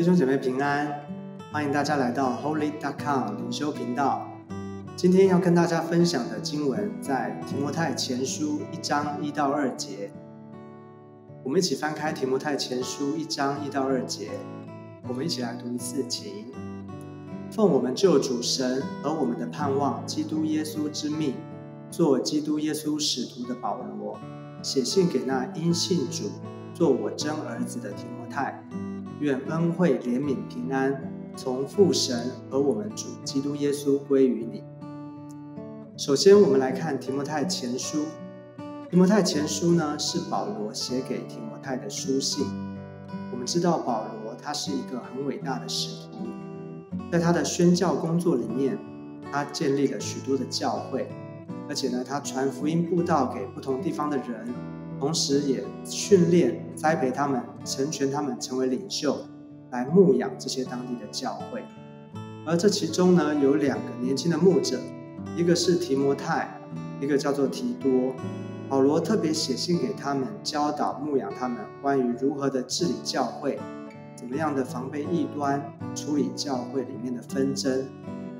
弟兄姐妹平安，欢迎大家来到 Holy.com 灵修频道。今天要跟大家分享的经文在提摩太前书一章一到二节。我们一起翻开提摩太前书一章一到二节，我们一起来读一次经。奉我们救主神和我们的盼望基督耶稣之命，做基督耶稣使徒的保罗，写信给那因信主做我真儿子的提摩太。愿恩惠、怜悯、平安，从父神和我们主基督耶稣归于你。首先，我们来看提摩太前书。提摩太前书呢，是保罗写给提摩太的书信。我们知道保罗他是一个很伟大的使徒，在他的宣教工作里面，他建立了许多的教会，而且呢，他传福音布道给不同地方的人。同时，也训练、栽培他们，成全他们成为领袖，来牧养这些当地的教会。而这其中呢，有两个年轻的牧者，一个是提摩太，一个叫做提多。保罗特别写信给他们，教导牧养他们关于如何的治理教会，怎么样的防备异端，处理教会里面的纷争，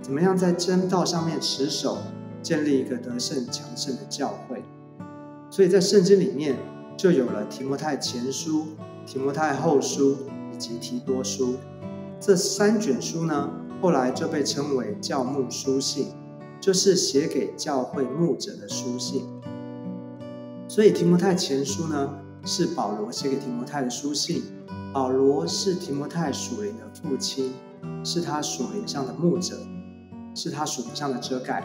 怎么样在真道上面持守，建立一个得胜强盛的教会。所以在圣经里面就有了提摩太前书、提摩太后书以及提多书这三卷书呢，后来就被称为教牧书信，就是写给教会牧者的书信。所以提摩太前书呢，是保罗写给提摩太的书信。保罗是提摩太属灵的父亲，是他属灵上的牧者，是他属灵上的遮盖。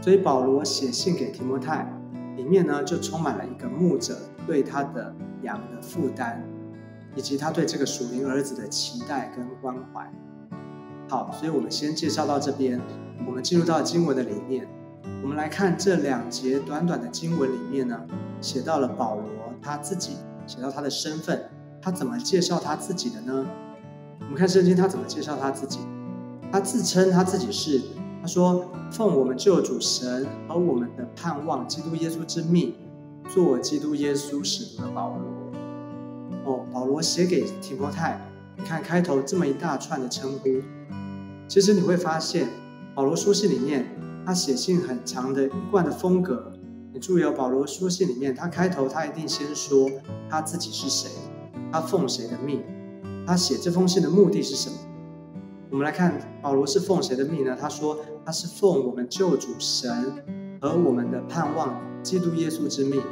所以保罗写信给提摩太。里面呢，就充满了一个牧者对他的羊的负担，以及他对这个属灵儿子的期待跟关怀。好，所以我们先介绍到这边，我们进入到经文的里面，我们来看这两节短短的经文里面呢，写到了保罗他自己，写到他的身份，他怎么介绍他自己的呢？我们看圣经他怎么介绍他自己，他自称他自己是。他说：“奉我们救主神和我们的盼望基督耶稣之命，做基督耶稣使徒的保罗。”哦，保罗写给提摩太，你看开头这么一大串的称呼。其实你会发现，保罗书信里面他写信很长的一贯的风格。你注意哦，保罗书信里面他开头他一定先说他自己是谁，他奉谁的命，他写这封信的目的是什么。我们来看保罗是奉谁的命呢？他说他是奉我们救主神和我们的盼望基督耶稣之命。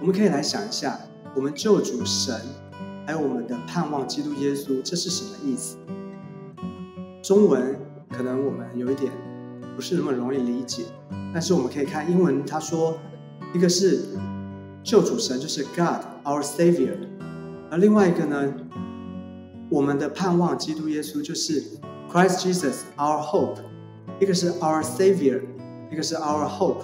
我们可以来想一下，我们救主神还有我们的盼望基督耶稣，这是什么意思？中文可能我们有一点不是那么容易理解，但是我们可以看英文，他说一个是救主神，就是 God our Savior，而另外一个呢？我们的盼望，基督耶稣就是 Christ Jesus our hope，一个是 our Savior，一个是 our hope，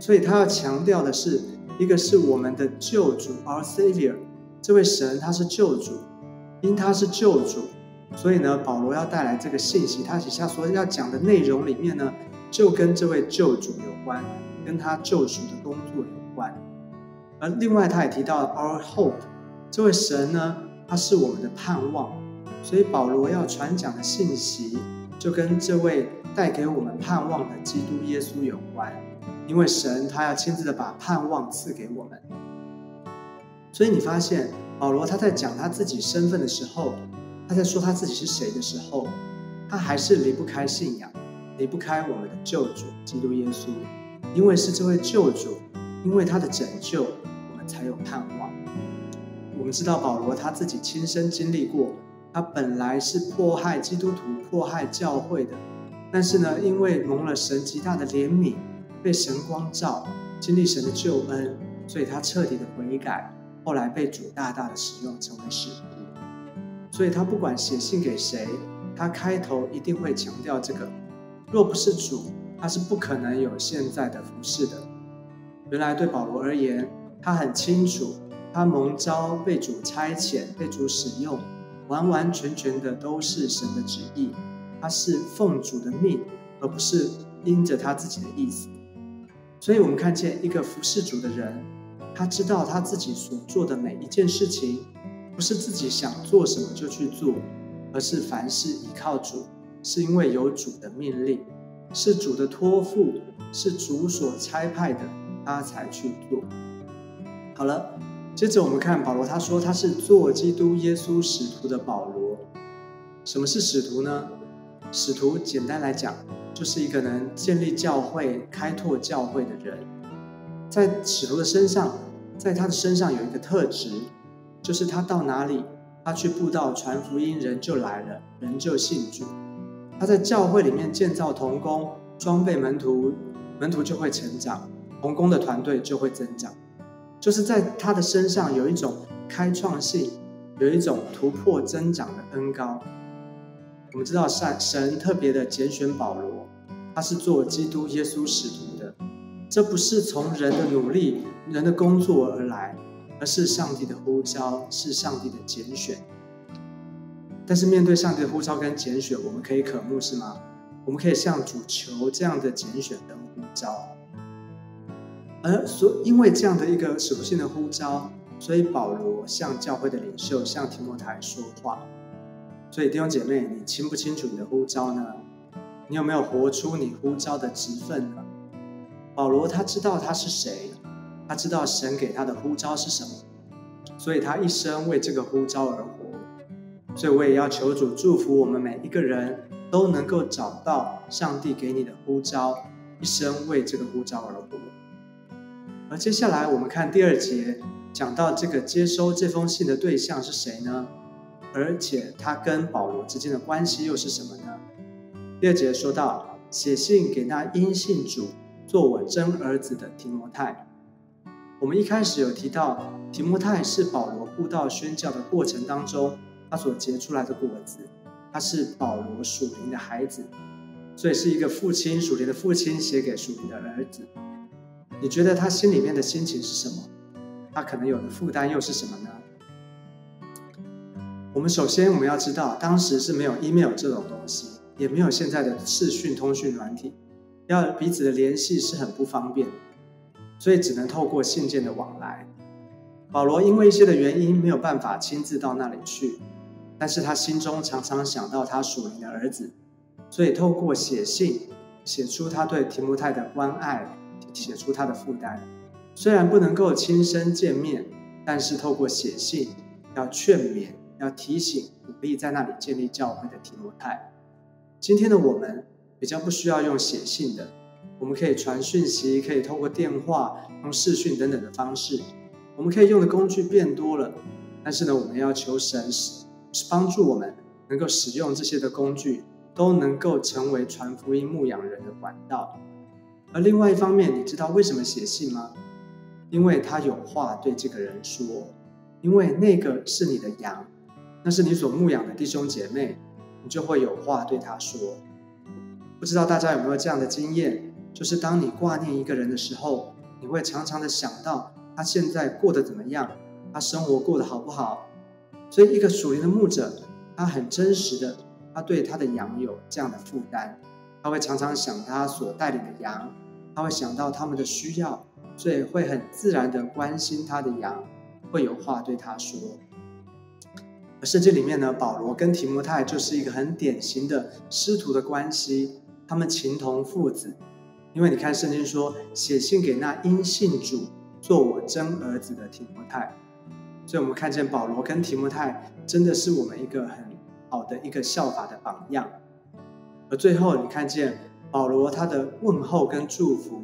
所以他要强调的是，一个是我们的救主 our Savior，这位神他是救主，因他是救主，所以呢，保罗要带来这个信息，他底下所要讲的内容里面呢，就跟这位救主有关，跟他救赎的工作有关。而另外他也提到 our hope，这位神呢，他是我们的盼望。所以保罗要传讲的信息，就跟这位带给我们盼望的基督耶稣有关，因为神他要亲自的把盼望赐给我们。所以你发现保罗他在讲他自己身份的时候，他在说他自己是谁的时候，他还是离不开信仰，离不开我们的救主基督耶稣，因为是这位救主，因为他的拯救，我们才有盼望。我们知道保罗他自己亲身经历过。他本来是迫害基督徒、迫害教会的，但是呢，因为蒙了神极大的怜悯，被神光照，经历神的救恩，所以他彻底的悔改，后来被主大大的使用，成为使徒。所以他不管写信给谁，他开头一定会强调这个：若不是主，他是不可能有现在的服饰的。原来对保罗而言，他很清楚，他蒙召被主差遣，被主使用。完完全全的都是神的旨意，他是奉主的命，而不是因着他自己的意思。所以，我们看见一个服侍主的人，他知道他自己所做的每一件事情，不是自己想做什么就去做，而是凡事依靠主，是因为有主的命令，是主的托付，是主所差派的，他才去做。好了，接着我们看保罗，他说他是做基督耶稣使徒的保罗。什么是使徒呢？使徒简单来讲，就是一个能建立教会、开拓教会的人。在使徒的身上，在他的身上有一个特质，就是他到哪里，他去布道传福音，人就来了，人就信主。他在教会里面建造童工，装备门徒，门徒就会成长，童工的团队就会增长。就是在他的身上有一种开创性，有一种突破增长的恩高。我们知道，神神特别的拣选保罗，他是做基督耶稣使徒的。这不是从人的努力、人的工作而来，而是上帝的呼召，是上帝的拣选。但是面对上帝的呼召跟拣选，我们可以渴慕是吗？我们可以向主求这样的拣选跟呼召。而所因为这样的一个属性的呼召，所以保罗向教会的领袖，向提摩太说话。所以弟兄姐妹，你清不清楚你的呼召呢？你有没有活出你呼召的职分呢？保罗他知道他是谁，他知道神给他的呼召是什么，所以他一生为这个呼召而活。所以我也要求主祝福我们每一个人都能够找到上帝给你的呼召，一生为这个呼召而活。而接下来我们看第二节，讲到这个接收这封信的对象是谁呢？而且他跟保罗之间的关系又是什么呢？第二节说到，写信给那因信主做我真儿子的提摩太。我们一开始有提到，提摩太是保罗布道宣教的过程当中他所结出来的果子，他是保罗属灵的孩子，所以是一个父亲属灵的父亲写给属灵的儿子。你觉得他心里面的心情是什么？他可能有的负担又是什么呢？我们首先我们要知道，当时是没有 email 这种东西，也没有现在的视讯通讯软体，要彼此的联系是很不方便，所以只能透过信件的往来。保罗因为一些的原因没有办法亲自到那里去，但是他心中常常想到他属灵的儿子，所以透过写信写出他对提摩太的关爱，写出他的负担。虽然不能够亲身见面，但是透过写信要劝勉。要提醒、鼓励在那里建立教会的提摩太。今天的我们比较不需要用写信的，我们可以传讯息，可以透过电话、用视讯等等的方式，我们可以用的工具变多了。但是呢，我们要求神使帮助我们能够使用这些的工具，都能够成为传福音、牧养人的管道。而另外一方面，你知道为什么写信吗？因为他有话对这个人说，因为那个是你的羊。那是你所牧养的弟兄姐妹，你就会有话对他说。不知道大家有没有这样的经验？就是当你挂念一个人的时候，你会常常的想到他现在过得怎么样，他生活过得好不好。所以，一个属灵的牧者，他很真实的，他对他的羊有这样的负担，他会常常想他所带领的羊，他会想到他们的需要，所以会很自然的关心他的羊，会有话对他说。圣经里面呢，保罗跟提摩太就是一个很典型的师徒的关系，他们情同父子。因为你看圣经说，写信给那因信主做我真儿子的提摩太，所以我们看见保罗跟提摩太真的是我们一个很好的一个效法的榜样。而最后你看见保罗他的问候跟祝福，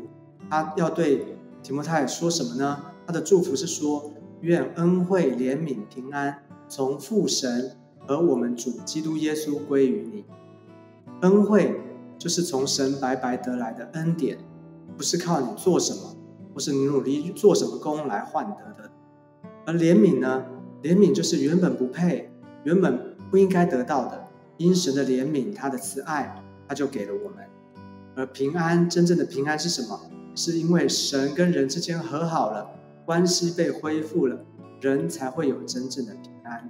他要对提摩太说什么呢？他的祝福是说，愿恩惠、怜悯、平安。从父神和我们主基督耶稣归于你，恩惠就是从神白白得来的恩典，不是靠你做什么，或是你努力做什么功来换得的。而怜悯呢？怜悯就是原本不配、原本不应该得到的，因神的怜悯、他的慈爱，他就给了我们。而平安，真正的平安是什么？是因为神跟人之间和好了，关系被恢复了，人才会有真正的平安。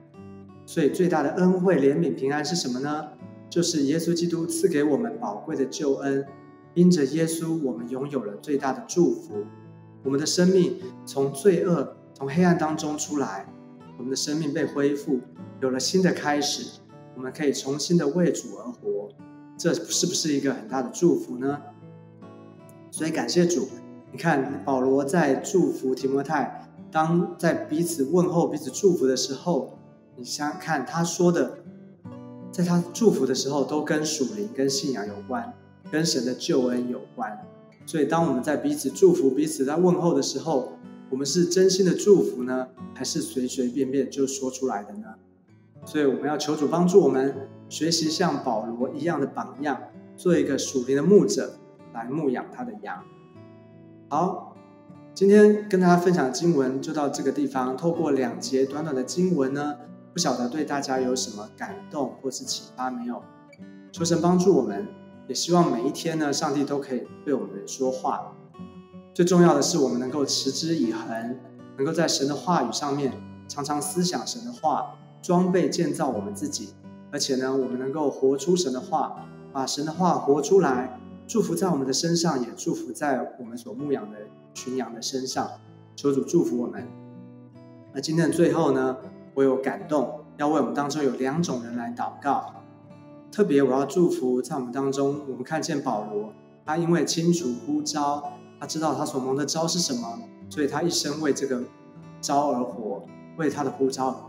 所以最大的恩惠、怜悯、平安是什么呢？就是耶稣基督赐给我们宝贵的救恩。因着耶稣，我们拥有了最大的祝福。我们的生命从罪恶、从黑暗当中出来，我们的生命被恢复，有了新的开始，我们可以重新的为主而活，这是不是一个很大的祝福呢？所以感谢主，你看保罗在祝福提摩太，当在彼此问候、彼此祝福的时候，你想想看他说的，在他祝福的时候都跟属灵、跟信仰有关，跟神的救恩有关。所以当我们在彼此祝福、彼此在问候的时候，我们是真心的祝福呢，还是随随便便就说出来的呢？所以我们要求主帮助我们学习像保罗一样的榜样，做一个属灵的牧者，来牧养他的羊。好，今天跟大家分享经文就到这个地方。透过两节短短的经文呢，不晓得对大家有什么感动或是启发没有？求神帮助我们，也希望每一天呢，上帝都可以对我们说话。最重要的是，我们能够持之以恒，能够在神的话语上面常常思想神的话，装备建造我们自己，而且呢，我们能够活出神的话，把神的话活出来，祝福在我们的身上，也祝福在我们所牧养的群羊的身上。求主祝福我们。那今天的最后呢，我有感动，要为我们当中有两种人来祷告。特别我要祝福在我们当中，我们看见保罗，他因为清楚呼召。他知道他所蒙的招是什么，所以他一生为这个招而活，为他的呼召而。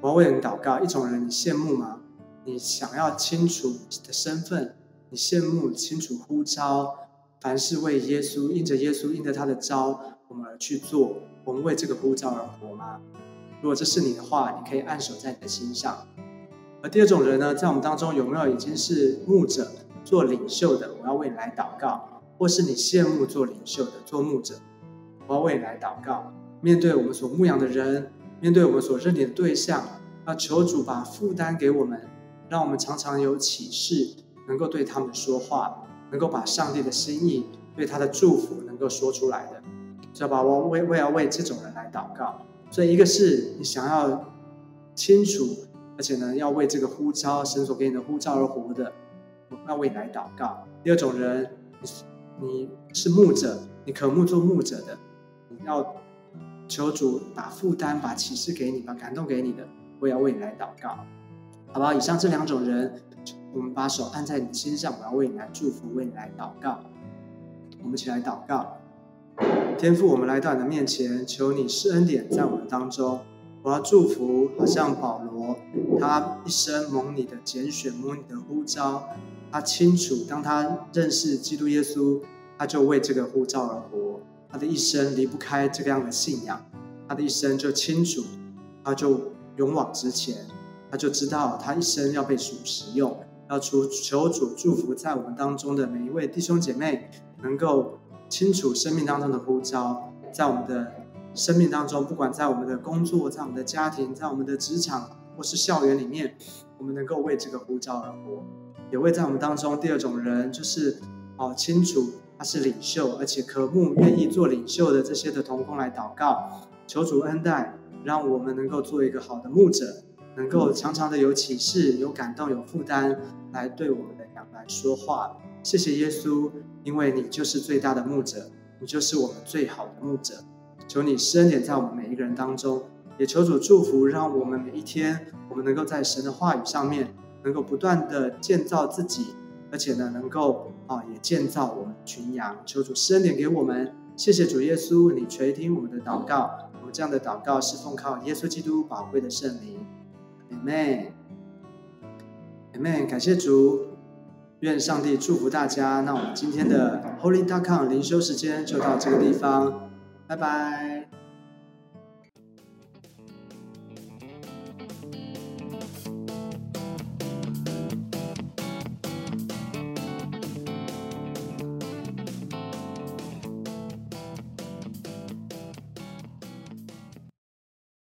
我要为人祷告，一种人你羡慕吗？你想要清楚你的身份，你羡慕清楚呼召，凡是为耶稣，应着耶稣，应着他的招，我们而去做，我们为这个呼召而活吗？如果这是你的话，你可以按守在你的心上。而第二种人呢，在我们当中有没有已经是牧者、做领袖的？我要为你来祷告。或是你羡慕做领袖的、做牧者，我要为你来祷告。面对我们所牧养的人，面对我们所认领的对象，要求主把负担给我们，让我们常常有启示，能够对他们说话，能够把上帝的心意、对他的祝福能够说出来的。知道吧？我为我要为这种人来祷告。所以，一个是你想要清楚，而且呢，要为这个呼召、神所给你的呼召而活的，我要为你来祷告。第二种人。你是牧者，你渴慕做牧者的，你要求主把负担、把启示给你，把感动给你的，我要为你来祷告，好不好？以上这两种人，我们把手按在你心上，我要为你来祝福，为你来祷告。我们一起来祷告，天父，我们来到你的面前，求你施恩典在我们当中。我要祝福，好像保罗，他一生蒙你的拣选，蒙你的呼召。他清楚，当他认识基督耶稣，他就为这个呼召而活。他的一生离不开这个样的信仰，他的一生就清楚，他就勇往直前，他就知道他一生要被主使用，要求求主祝福在我们当中的每一位弟兄姐妹，能够清楚生命当中的呼召，在我们的生命当中，不管在我们的工作，在我们的家庭，在我们的职场或是校园里面，我们能够为这个呼召而活。也为在我们当中，第二种人就是哦，清楚他是领袖，而且渴慕愿意做领袖的这些的同工来祷告，求主恩待，让我们能够做一个好的牧者，能够常常的有启示、有感动、有负担，来对我们的羊来说话。谢谢耶稣，因为你就是最大的牧者，你就是我们最好的牧者。求你施恩典在我们每一个人当中，也求主祝福，让我们每一天，我们能够在神的话语上面。能够不断的建造自己，而且呢，能够啊，也建造我们群羊。求主施恩典给我们，谢谢主耶稣，你垂听我们的祷告。我们这样的祷告是奉靠耶稣基督宝贵的圣灵。Amen，Amen。感谢主，愿上帝祝福大家。那我们今天的 Holy Dot Com 灵修时间就到这个地方，拜拜。